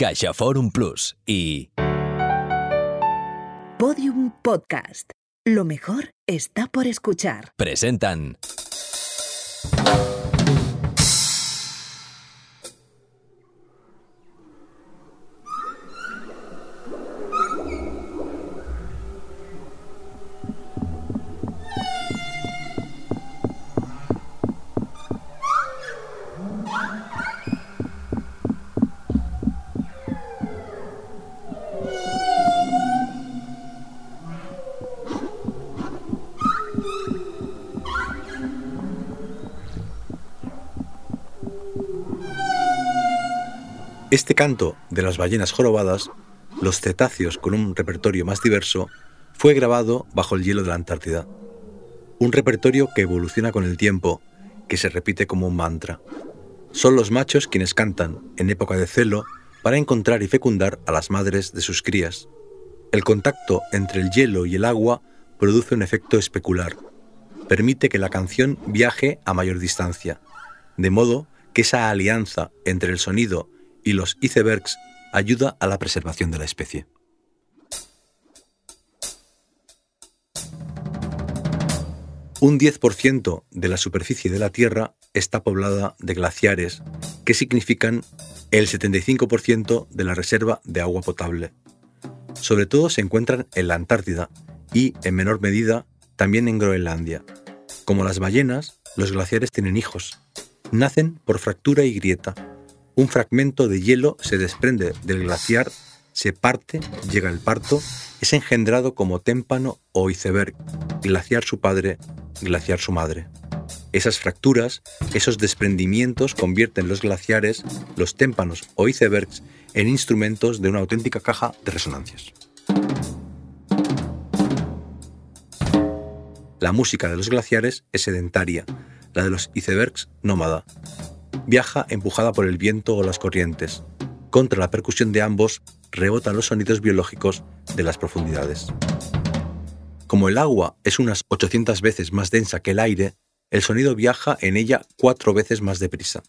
Caixa Forum Plus y Podium Podcast. Lo mejor está por escuchar. presentan canto de las ballenas jorobadas, los cetáceos con un repertorio más diverso, fue grabado bajo el hielo de la Antártida. Un repertorio que evoluciona con el tiempo, que se repite como un mantra. Son los machos quienes cantan, en época de celo, para encontrar y fecundar a las madres de sus crías. El contacto entre el hielo y el agua produce un efecto especular. Permite que la canción viaje a mayor distancia, de modo que esa alianza entre el sonido y los icebergs ayuda a la preservación de la especie. Un 10% de la superficie de la Tierra está poblada de glaciares, que significan el 75% de la reserva de agua potable. Sobre todo se encuentran en la Antártida y, en menor medida, también en Groenlandia. Como las ballenas, los glaciares tienen hijos. Nacen por fractura y grieta. Un fragmento de hielo se desprende del glaciar, se parte, llega el parto, es engendrado como témpano o iceberg, glaciar su padre, glaciar su madre. Esas fracturas, esos desprendimientos convierten los glaciares, los témpanos o icebergs en instrumentos de una auténtica caja de resonancias. La música de los glaciares es sedentaria, la de los icebergs nómada. Viaja empujada por el viento o las corrientes. Contra la percusión de ambos rebotan los sonidos biológicos de las profundidades. Como el agua es unas 800 veces más densa que el aire, el sonido viaja en ella cuatro veces más deprisa.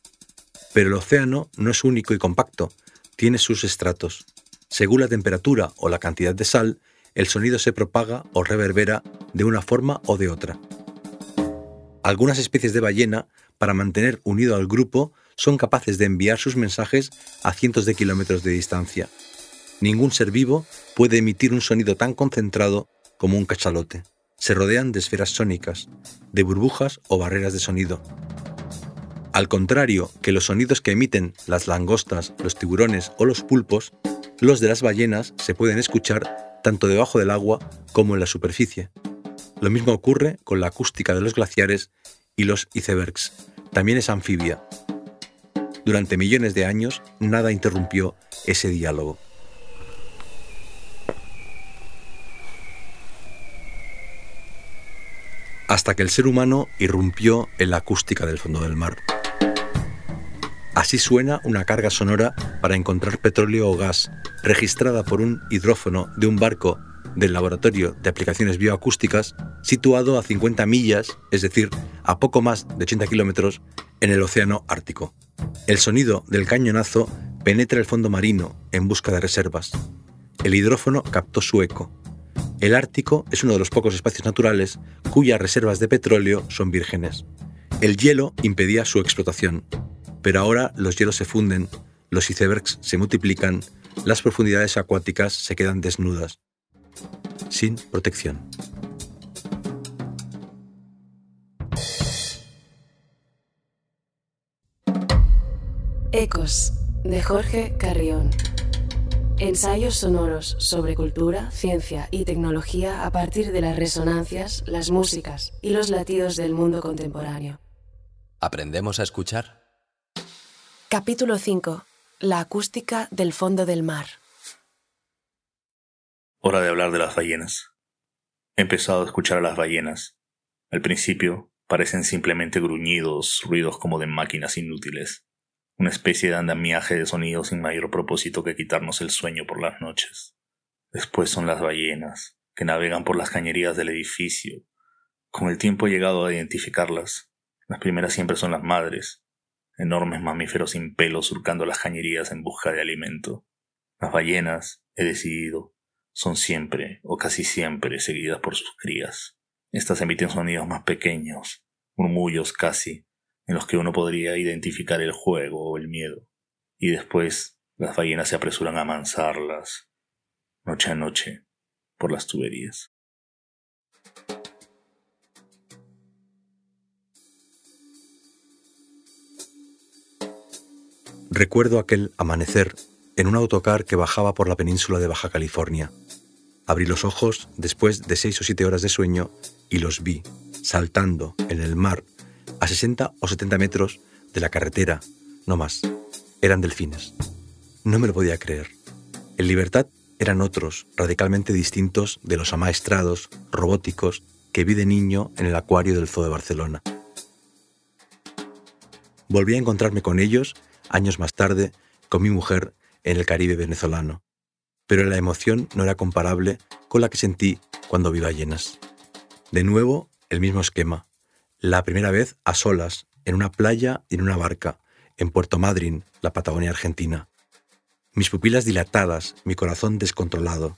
Pero el océano no es único y compacto, tiene sus estratos. Según la temperatura o la cantidad de sal, el sonido se propaga o reverbera de una forma o de otra. Algunas especies de ballena, para mantener unido al grupo, son capaces de enviar sus mensajes a cientos de kilómetros de distancia. Ningún ser vivo puede emitir un sonido tan concentrado como un cachalote. Se rodean de esferas sónicas, de burbujas o barreras de sonido. Al contrario que los sonidos que emiten las langostas, los tiburones o los pulpos, los de las ballenas se pueden escuchar tanto debajo del agua como en la superficie. Lo mismo ocurre con la acústica de los glaciares y los icebergs. También es anfibia. Durante millones de años nada interrumpió ese diálogo. Hasta que el ser humano irrumpió en la acústica del fondo del mar. Así suena una carga sonora para encontrar petróleo o gas, registrada por un hidrófono de un barco del Laboratorio de Aplicaciones Bioacústicas, situado a 50 millas, es decir, a poco más de 80 kilómetros, en el Océano Ártico. El sonido del cañonazo penetra el fondo marino en busca de reservas. El hidrófono captó su eco. El Ártico es uno de los pocos espacios naturales cuyas reservas de petróleo son vírgenes. El hielo impedía su explotación, pero ahora los hielos se funden, los icebergs se multiplican, las profundidades acuáticas se quedan desnudas, sin protección. Ecos, de Jorge Carrión. Ensayos sonoros sobre cultura, ciencia y tecnología a partir de las resonancias, las músicas y los latidos del mundo contemporáneo. ¿Aprendemos a escuchar? Capítulo 5. La acústica del fondo del mar. Hora de hablar de las ballenas. He empezado a escuchar a las ballenas. Al principio parecen simplemente gruñidos, ruidos como de máquinas inútiles, una especie de andamiaje de sonidos sin mayor propósito que quitarnos el sueño por las noches. Después son las ballenas, que navegan por las cañerías del edificio. Con el tiempo he llegado a identificarlas. Las primeras siempre son las madres, enormes mamíferos sin pelo surcando las cañerías en busca de alimento. Las ballenas, he decidido, son siempre o casi siempre seguidas por sus crías. Estas emiten sonidos más pequeños, murmullos casi, en los que uno podría identificar el juego o el miedo. Y después las ballenas se apresuran a amansarlas, noche a noche, por las tuberías. Recuerdo aquel amanecer en un autocar que bajaba por la península de Baja California. Abrí los ojos después de seis o siete horas de sueño y los vi, saltando en el mar a 60 o 70 metros de la carretera, no más. Eran delfines. No me lo podía creer. En libertad eran otros, radicalmente distintos de los amaestrados, robóticos, que vi de niño en el acuario del Zoo de Barcelona. Volví a encontrarme con ellos años más tarde con mi mujer en el Caribe venezolano, pero la emoción no era comparable con la que sentí cuando vi ballenas. De nuevo, el mismo esquema. La primera vez a solas, en una playa y en una barca, en Puerto Madryn, la Patagonia Argentina. Mis pupilas dilatadas, mi corazón descontrolado.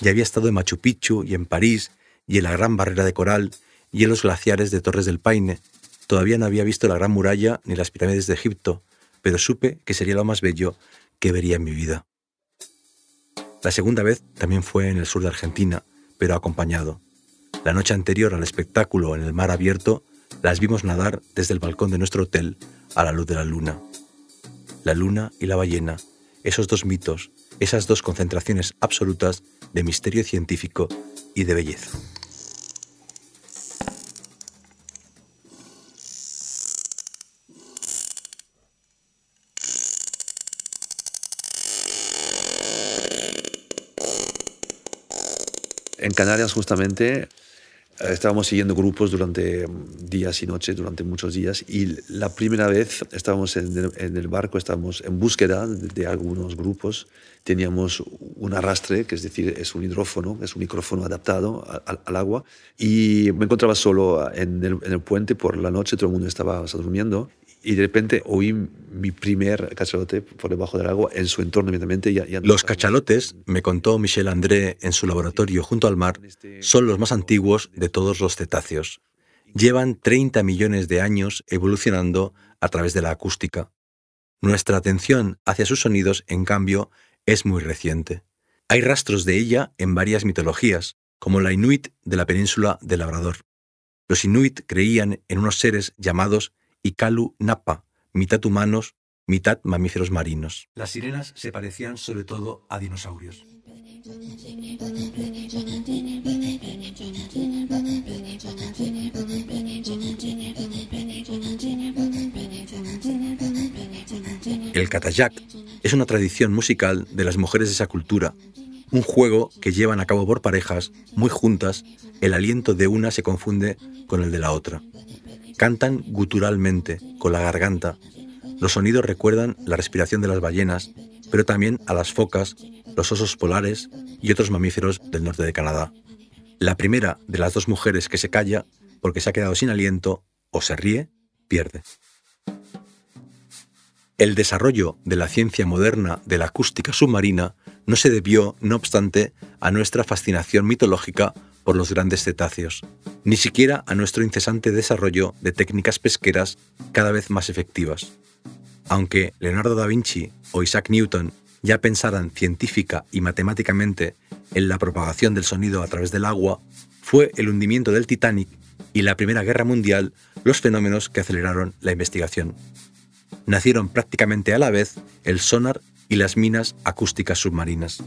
Ya había estado en Machu Picchu y en París y en la Gran Barrera de Coral y en los glaciares de Torres del Paine. Todavía no había visto la Gran Muralla ni las pirámides de Egipto, pero supe que sería lo más bello que vería en mi vida. La segunda vez también fue en el sur de Argentina, pero acompañado. La noche anterior al espectáculo en el mar abierto, las vimos nadar desde el balcón de nuestro hotel a la luz de la luna. La luna y la ballena, esos dos mitos, esas dos concentraciones absolutas de misterio científico y de belleza. En Canarias justamente estábamos siguiendo grupos durante días y noches, durante muchos días, y la primera vez estábamos en el, barco, estábamos en búsqueda de, algunos grupos, teníamos un arrastre, que es decir, es un hidrófono, es un micrófono adaptado al, agua, y me encontraba solo en el, en el, puente por la noche, todo el mundo estaba durmiendo, y de repente oí mi primer cachalote por debajo del agua en su entorno inmediatamente. Ya, los cachalotes, me contó Michel André en su laboratorio junto al mar, son los más antiguos de todos los cetáceos. Llevan 30 millones de años evolucionando a través de la acústica. Nuestra atención hacia sus sonidos, en cambio, es muy reciente. Hay rastros de ella en varias mitologías, como la Inuit de la península de Labrador. Los Inuit creían en unos seres llamados y Kalu Napa, mitad humanos, mitad mamíferos marinos. Las sirenas se parecían sobre todo a dinosaurios. El katayak es una tradición musical de las mujeres de esa cultura, un juego que llevan a cabo por parejas muy juntas, el aliento de una se confunde con el de la otra. Cantan guturalmente, con la garganta. Los sonidos recuerdan la respiración de las ballenas, pero también a las focas, los osos polares y otros mamíferos del norte de Canadá. La primera de las dos mujeres que se calla porque se ha quedado sin aliento o se ríe, pierde. El desarrollo de la ciencia moderna de la acústica submarina no se debió, no obstante, a nuestra fascinación mitológica por los grandes cetáceos, ni siquiera a nuestro incesante desarrollo de técnicas pesqueras cada vez más efectivas. Aunque Leonardo da Vinci o Isaac Newton ya pensaran científica y matemáticamente en la propagación del sonido a través del agua, fue el hundimiento del Titanic y la Primera Guerra Mundial los fenómenos que aceleraron la investigación. Nacieron prácticamente a la vez el sonar y las minas acústicas submarinas.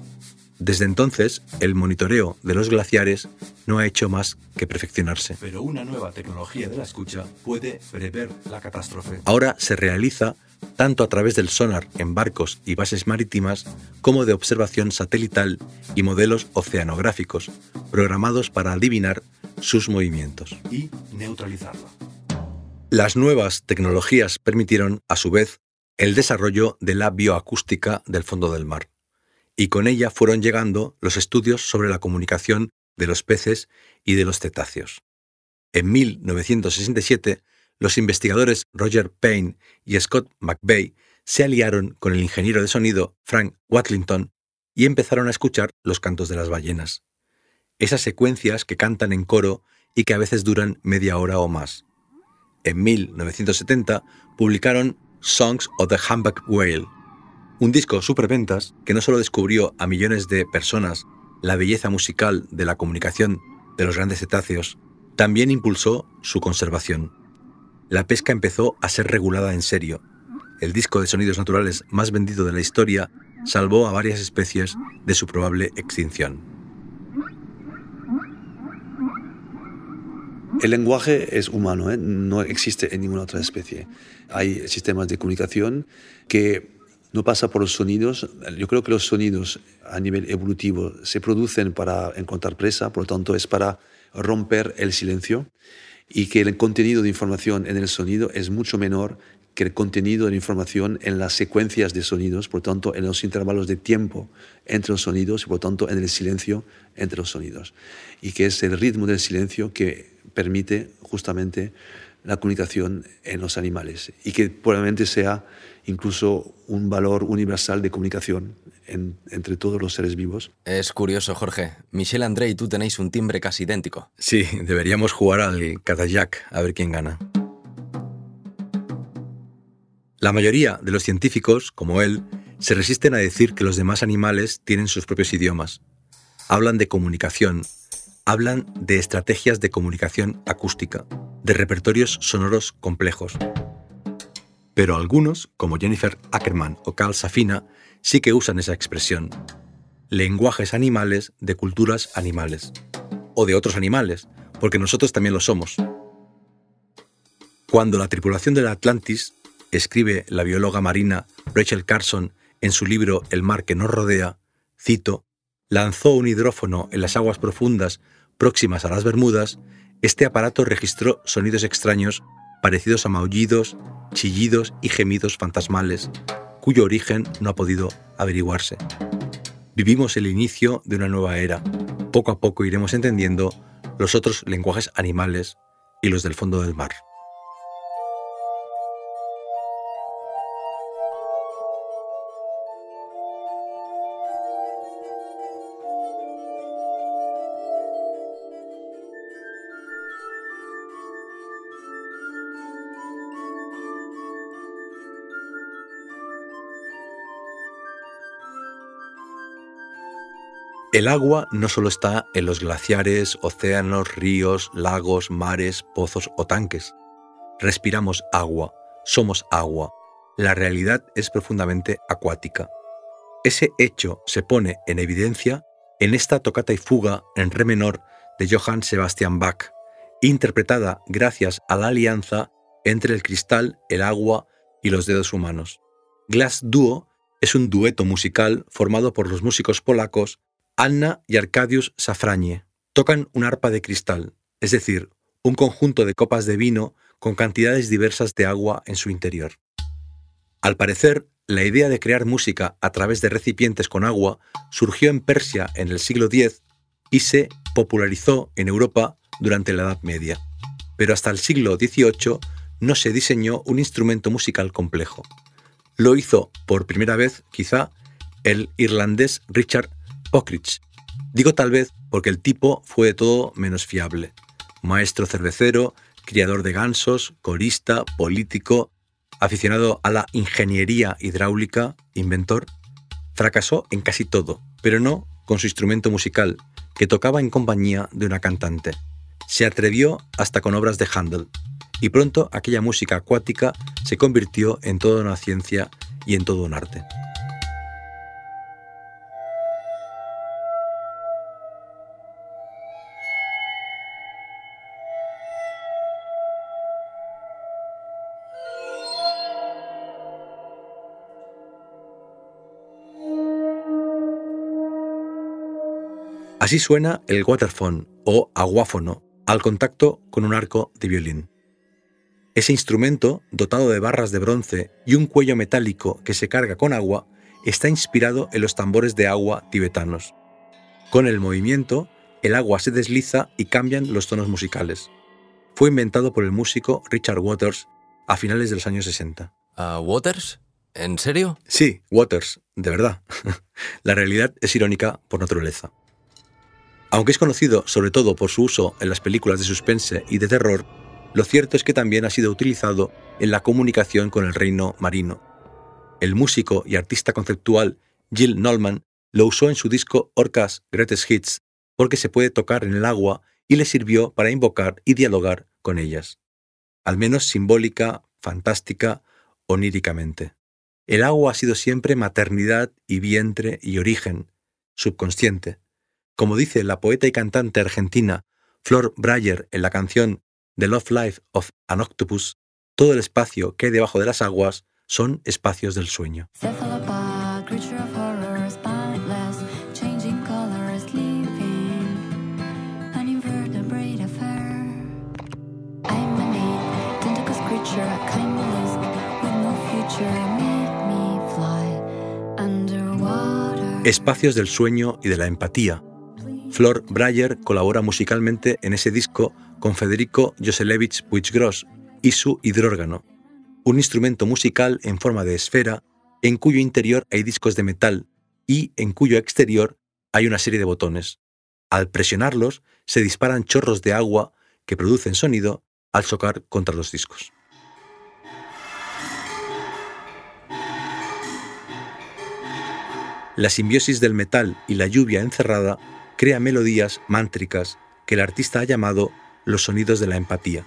Desde entonces, el monitoreo de los glaciares no ha hecho más que perfeccionarse. Pero una nueva tecnología de la escucha puede prever la catástrofe. Ahora se realiza tanto a través del sonar en barcos y bases marítimas como de observación satelital y modelos oceanográficos, programados para adivinar sus movimientos y neutralizarla. Las nuevas tecnologías permitieron, a su vez, el desarrollo de la bioacústica del fondo del mar y con ella fueron llegando los estudios sobre la comunicación de los peces y de los cetáceos. En 1967, los investigadores Roger Payne y Scott McVeigh se aliaron con el ingeniero de sonido Frank Watlington y empezaron a escuchar los cantos de las ballenas. Esas secuencias que cantan en coro y que a veces duran media hora o más. En 1970 publicaron Songs of the Humpback Whale, un disco superventas que no solo descubrió a millones de personas la belleza musical de la comunicación de los grandes cetáceos, también impulsó su conservación. La pesca empezó a ser regulada en serio. El disco de sonidos naturales más vendido de la historia salvó a varias especies de su probable extinción. El lenguaje es humano, ¿eh? no existe en ninguna otra especie. Hay sistemas de comunicación que no pasa por los sonidos. Yo creo que los sonidos a nivel evolutivo se producen para encontrar presa, por lo tanto es para romper el silencio y que el contenido de información en el sonido es mucho menor que el contenido de información en las secuencias de sonidos, por tanto, en los intervalos de tiempo entre los sonidos y, por tanto, en el silencio entre los sonidos. Y que es el ritmo del silencio que permite justamente la comunicación en los animales y que probablemente sea incluso un valor universal de comunicación entre todos los seres vivos. Es curioso, Jorge. Michel André y tú tenéis un timbre casi idéntico. Sí, deberíamos jugar al Katayak a ver quién gana. La mayoría de los científicos, como él, se resisten a decir que los demás animales tienen sus propios idiomas. Hablan de comunicación, hablan de estrategias de comunicación acústica, de repertorios sonoros complejos. Pero algunos, como Jennifer Ackerman o Carl Safina, sí que usan esa expresión. Lenguajes animales de culturas animales. O de otros animales, porque nosotros también lo somos. Cuando la tripulación del Atlantis escribe la bióloga marina Rachel Carson en su libro El mar que nos rodea, cito, lanzó un hidrófono en las aguas profundas próximas a las Bermudas, este aparato registró sonidos extraños parecidos a maullidos, chillidos y gemidos fantasmales, cuyo origen no ha podido averiguarse. Vivimos el inicio de una nueva era. Poco a poco iremos entendiendo los otros lenguajes animales y los del fondo del mar. El agua no solo está en los glaciares, océanos, ríos, lagos, mares, pozos o tanques. Respiramos agua, somos agua. La realidad es profundamente acuática. Ese hecho se pone en evidencia en esta tocata y fuga en re menor de Johann Sebastian Bach, interpretada gracias a la alianza entre el cristal, el agua y los dedos humanos. Glass Duo es un dueto musical formado por los músicos polacos Anna y Arcadius Safragne tocan un arpa de cristal, es decir, un conjunto de copas de vino con cantidades diversas de agua en su interior. Al parecer, la idea de crear música a través de recipientes con agua surgió en Persia en el siglo X y se popularizó en Europa durante la Edad Media. Pero hasta el siglo XVIII no se diseñó un instrumento musical complejo. Lo hizo por primera vez, quizá, el irlandés Richard Digo tal vez porque el tipo fue de todo menos fiable. Maestro cervecero, criador de gansos, corista, político, aficionado a la ingeniería hidráulica, inventor, fracasó en casi todo, pero no con su instrumento musical, que tocaba en compañía de una cantante. Se atrevió hasta con obras de Handel, y pronto aquella música acuática se convirtió en toda una ciencia y en todo un arte. Así suena el waterphone o aguáfono al contacto con un arco de violín. Ese instrumento, dotado de barras de bronce y un cuello metálico que se carga con agua, está inspirado en los tambores de agua tibetanos. Con el movimiento, el agua se desliza y cambian los tonos musicales. Fue inventado por el músico Richard Waters a finales de los años 60. ¿A Waters? ¿En serio? Sí, Waters, de verdad. La realidad es irónica por naturaleza. Aunque es conocido sobre todo por su uso en las películas de suspense y de terror, lo cierto es que también ha sido utilizado en la comunicación con el reino marino. El músico y artista conceptual Jill Nolman lo usó en su disco Orcas Greatest Hits porque se puede tocar en el agua y le sirvió para invocar y dialogar con ellas, al menos simbólica, fantástica, oníricamente. El agua ha sido siempre maternidad y vientre y origen, subconsciente. Como dice la poeta y cantante argentina Flor Breyer en la canción The Love Life of an Octopus, todo el espacio que hay debajo de las aguas son espacios del sueño. Espacios del sueño y de la empatía. Flor Breyer colabora musicalmente en ese disco con Federico Joselevich Puiggross y su hidrórgano, un instrumento musical en forma de esfera en cuyo interior hay discos de metal y en cuyo exterior hay una serie de botones. Al presionarlos se disparan chorros de agua que producen sonido al chocar contra los discos. La simbiosis del metal y la lluvia encerrada crea melodías mántricas que el artista ha llamado los sonidos de la empatía.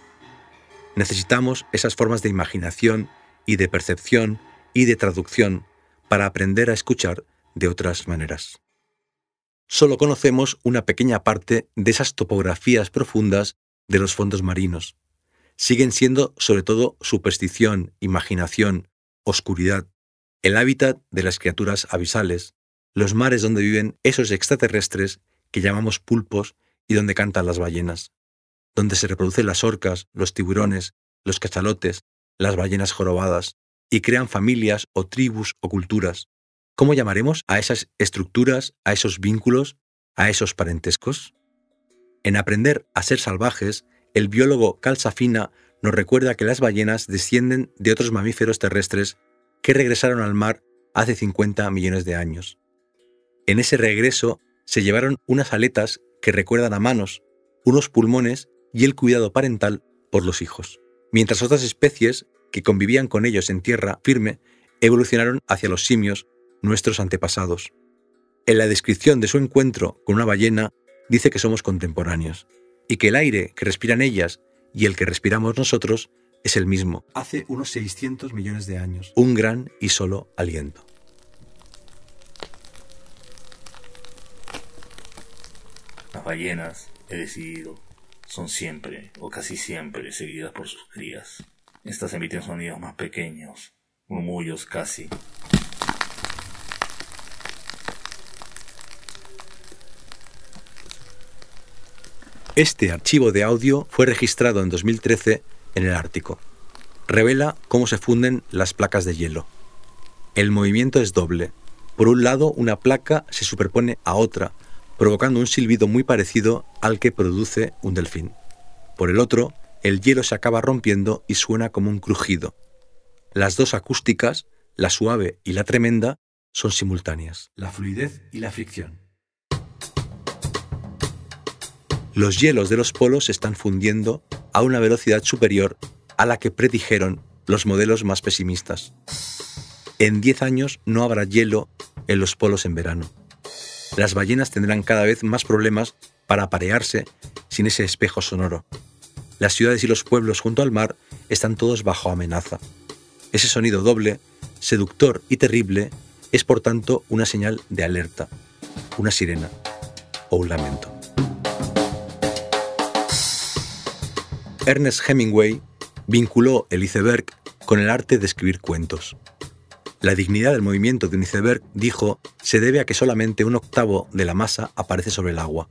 Necesitamos esas formas de imaginación y de percepción y de traducción para aprender a escuchar de otras maneras. Solo conocemos una pequeña parte de esas topografías profundas de los fondos marinos. Siguen siendo sobre todo superstición, imaginación, oscuridad, el hábitat de las criaturas abisales, los mares donde viven esos extraterrestres que llamamos pulpos y donde cantan las ballenas, donde se reproducen las orcas, los tiburones, los cachalotes, las ballenas jorobadas, y crean familias o tribus o culturas. ¿Cómo llamaremos a esas estructuras, a esos vínculos, a esos parentescos? En Aprender a ser salvajes, el biólogo Calzafina nos recuerda que las ballenas descienden de otros mamíferos terrestres que regresaron al mar hace 50 millones de años. En ese regreso se llevaron unas aletas que recuerdan a manos, unos pulmones y el cuidado parental por los hijos, mientras otras especies que convivían con ellos en tierra firme evolucionaron hacia los simios, nuestros antepasados. En la descripción de su encuentro con una ballena dice que somos contemporáneos y que el aire que respiran ellas y el que respiramos nosotros es el mismo. Hace unos 600 millones de años. Un gran y solo aliento. Ballenas, he decidido, son siempre o casi siempre seguidas por sus crías. Estas emiten sonidos más pequeños, murmullos casi. Este archivo de audio fue registrado en 2013 en el Ártico. Revela cómo se funden las placas de hielo. El movimiento es doble. Por un lado, una placa se superpone a otra provocando un silbido muy parecido al que produce un delfín. Por el otro, el hielo se acaba rompiendo y suena como un crujido. Las dos acústicas, la suave y la tremenda, son simultáneas. La fluidez y la fricción. Los hielos de los polos se están fundiendo a una velocidad superior a la que predijeron los modelos más pesimistas. En 10 años no habrá hielo en los polos en verano las ballenas tendrán cada vez más problemas para aparearse sin ese espejo sonoro. Las ciudades y los pueblos junto al mar están todos bajo amenaza. Ese sonido doble, seductor y terrible, es por tanto una señal de alerta, una sirena o un lamento. Ernest Hemingway vinculó el iceberg con el arte de escribir cuentos. La dignidad del movimiento de un iceberg, dijo, se debe a que solamente un octavo de la masa aparece sobre el agua.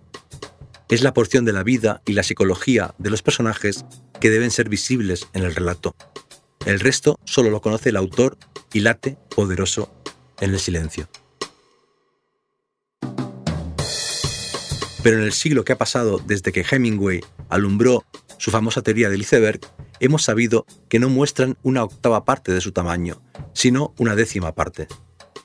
Es la porción de la vida y la psicología de los personajes que deben ser visibles en el relato. El resto solo lo conoce el autor y late poderoso en el silencio. Pero en el siglo que ha pasado desde que Hemingway alumbró su famosa teoría del iceberg, hemos sabido que no muestran una octava parte de su tamaño, sino una décima parte.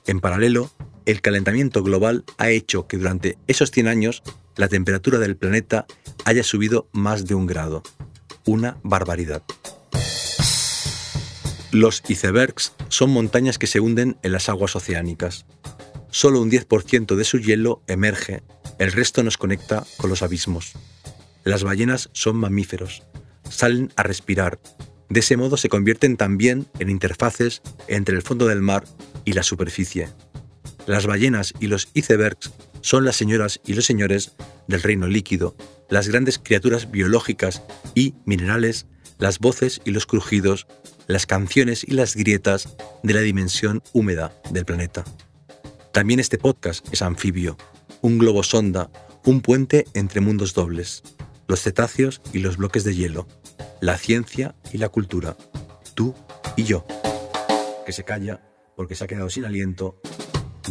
En paralelo, el calentamiento global ha hecho que durante esos 100 años la temperatura del planeta haya subido más de un grado. Una barbaridad. Los icebergs son montañas que se hunden en las aguas oceánicas. Solo un 10% de su hielo emerge, el resto nos conecta con los abismos. Las ballenas son mamíferos, salen a respirar, de ese modo se convierten también en interfaces entre el fondo del mar y la superficie. Las ballenas y los icebergs son las señoras y los señores del reino líquido, las grandes criaturas biológicas y minerales, las voces y los crujidos, las canciones y las grietas de la dimensión húmeda del planeta. También este podcast es anfibio, un globo sonda, un puente entre mundos dobles, los cetáceos y los bloques de hielo, la ciencia y la cultura, tú y yo, que se calla porque se ha quedado sin aliento,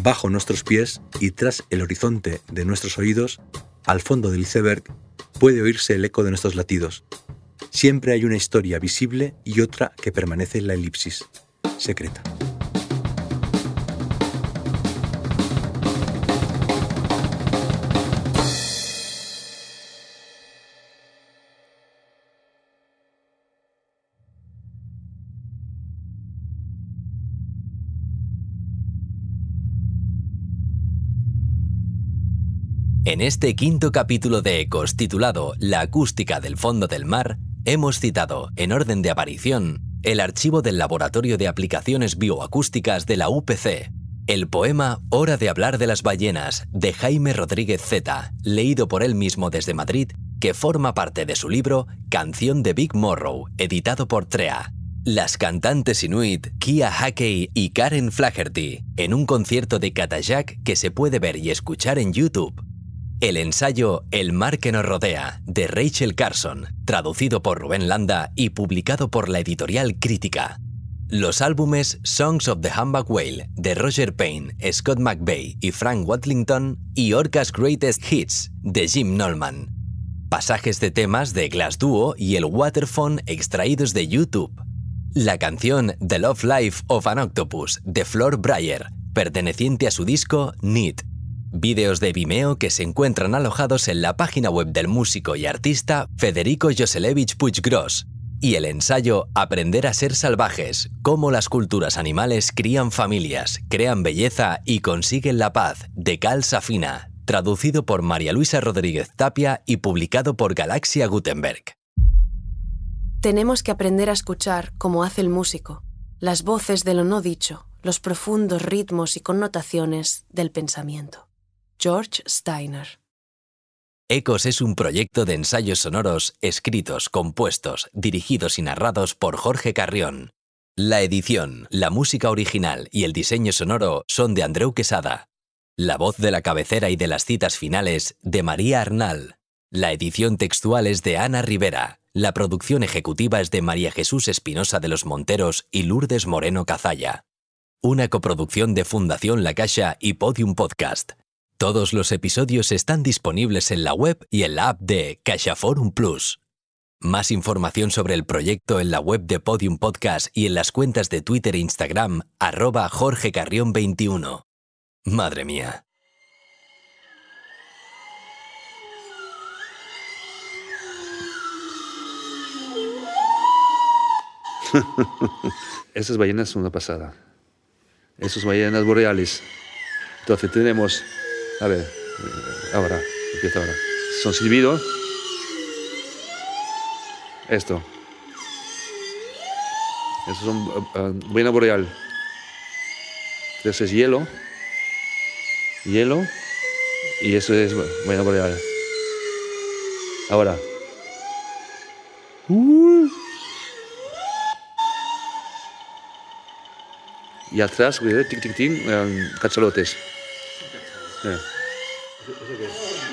bajo nuestros pies y tras el horizonte de nuestros oídos, al fondo del iceberg, puede oírse el eco de nuestros latidos, siempre hay una historia visible y otra que permanece en la elipsis, secreta. En este quinto capítulo de Ecos titulado La acústica del fondo del mar, hemos citado, en orden de aparición, el archivo del Laboratorio de Aplicaciones Bioacústicas de la UPC, el poema Hora de hablar de las ballenas de Jaime Rodríguez Z, leído por él mismo desde Madrid, que forma parte de su libro Canción de Big Morrow, editado por TREA. Las cantantes inuit Kia Hackey y Karen Flaherty, en un concierto de Katajak que se puede ver y escuchar en YouTube. El ensayo El mar que nos rodea, de Rachel Carson, traducido por Rubén Landa y publicado por la editorial Crítica. Los álbumes Songs of the Humbug Whale, de Roger Payne, Scott McVeigh y Frank Watlington, y Orca's Greatest Hits, de Jim Nolman. Pasajes de temas de Glass Duo y el Waterphone extraídos de YouTube. La canción The Love Life of an Octopus, de Flor Breyer, perteneciente a su disco Need Vídeos de Vimeo que se encuentran alojados en la página web del músico y artista Federico Joselevich Puiggrós y el ensayo Aprender a ser salvajes, cómo las culturas animales crían familias, crean belleza y consiguen la paz, de Cal Safina, traducido por María Luisa Rodríguez Tapia y publicado por Galaxia Gutenberg. Tenemos que aprender a escuchar como hace el músico, las voces de lo no dicho, los profundos ritmos y connotaciones del pensamiento. George Steiner. Ecos es un proyecto de ensayos sonoros escritos, compuestos, dirigidos y narrados por Jorge Carrión. La edición, la música original y el diseño sonoro son de Andreu Quesada. La voz de la cabecera y de las citas finales de María Arnal. La edición textual es de Ana Rivera. La producción ejecutiva es de María Jesús Espinosa de los Monteros y Lourdes Moreno Cazalla. Una coproducción de Fundación La Caixa y Podium Podcast. Todos los episodios están disponibles en la web y en la app de CaixaForum Plus. Más información sobre el proyecto en la web de Podium Podcast y en las cuentas de Twitter e Instagram, arroba Jorge Carrión 21. Madre mía. Esas ballenas son una pasada. Esas ballenas boreales. Entonces tenemos a ver, ahora, empieza ahora. Son silbidos. Esto. Eso son uh, buena boreal. Eso es hielo. Hielo. Y eso es buena boreal. Ahora. Uh. Y atrás, tic, tic, tic, um, cachalotes.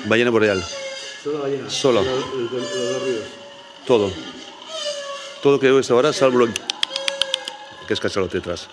Ballena boreal. Solo ballena. Solo. Los, los, los dos ríos. Todo. Todo que oyes ahora, salvo lo que es cachalote detrás.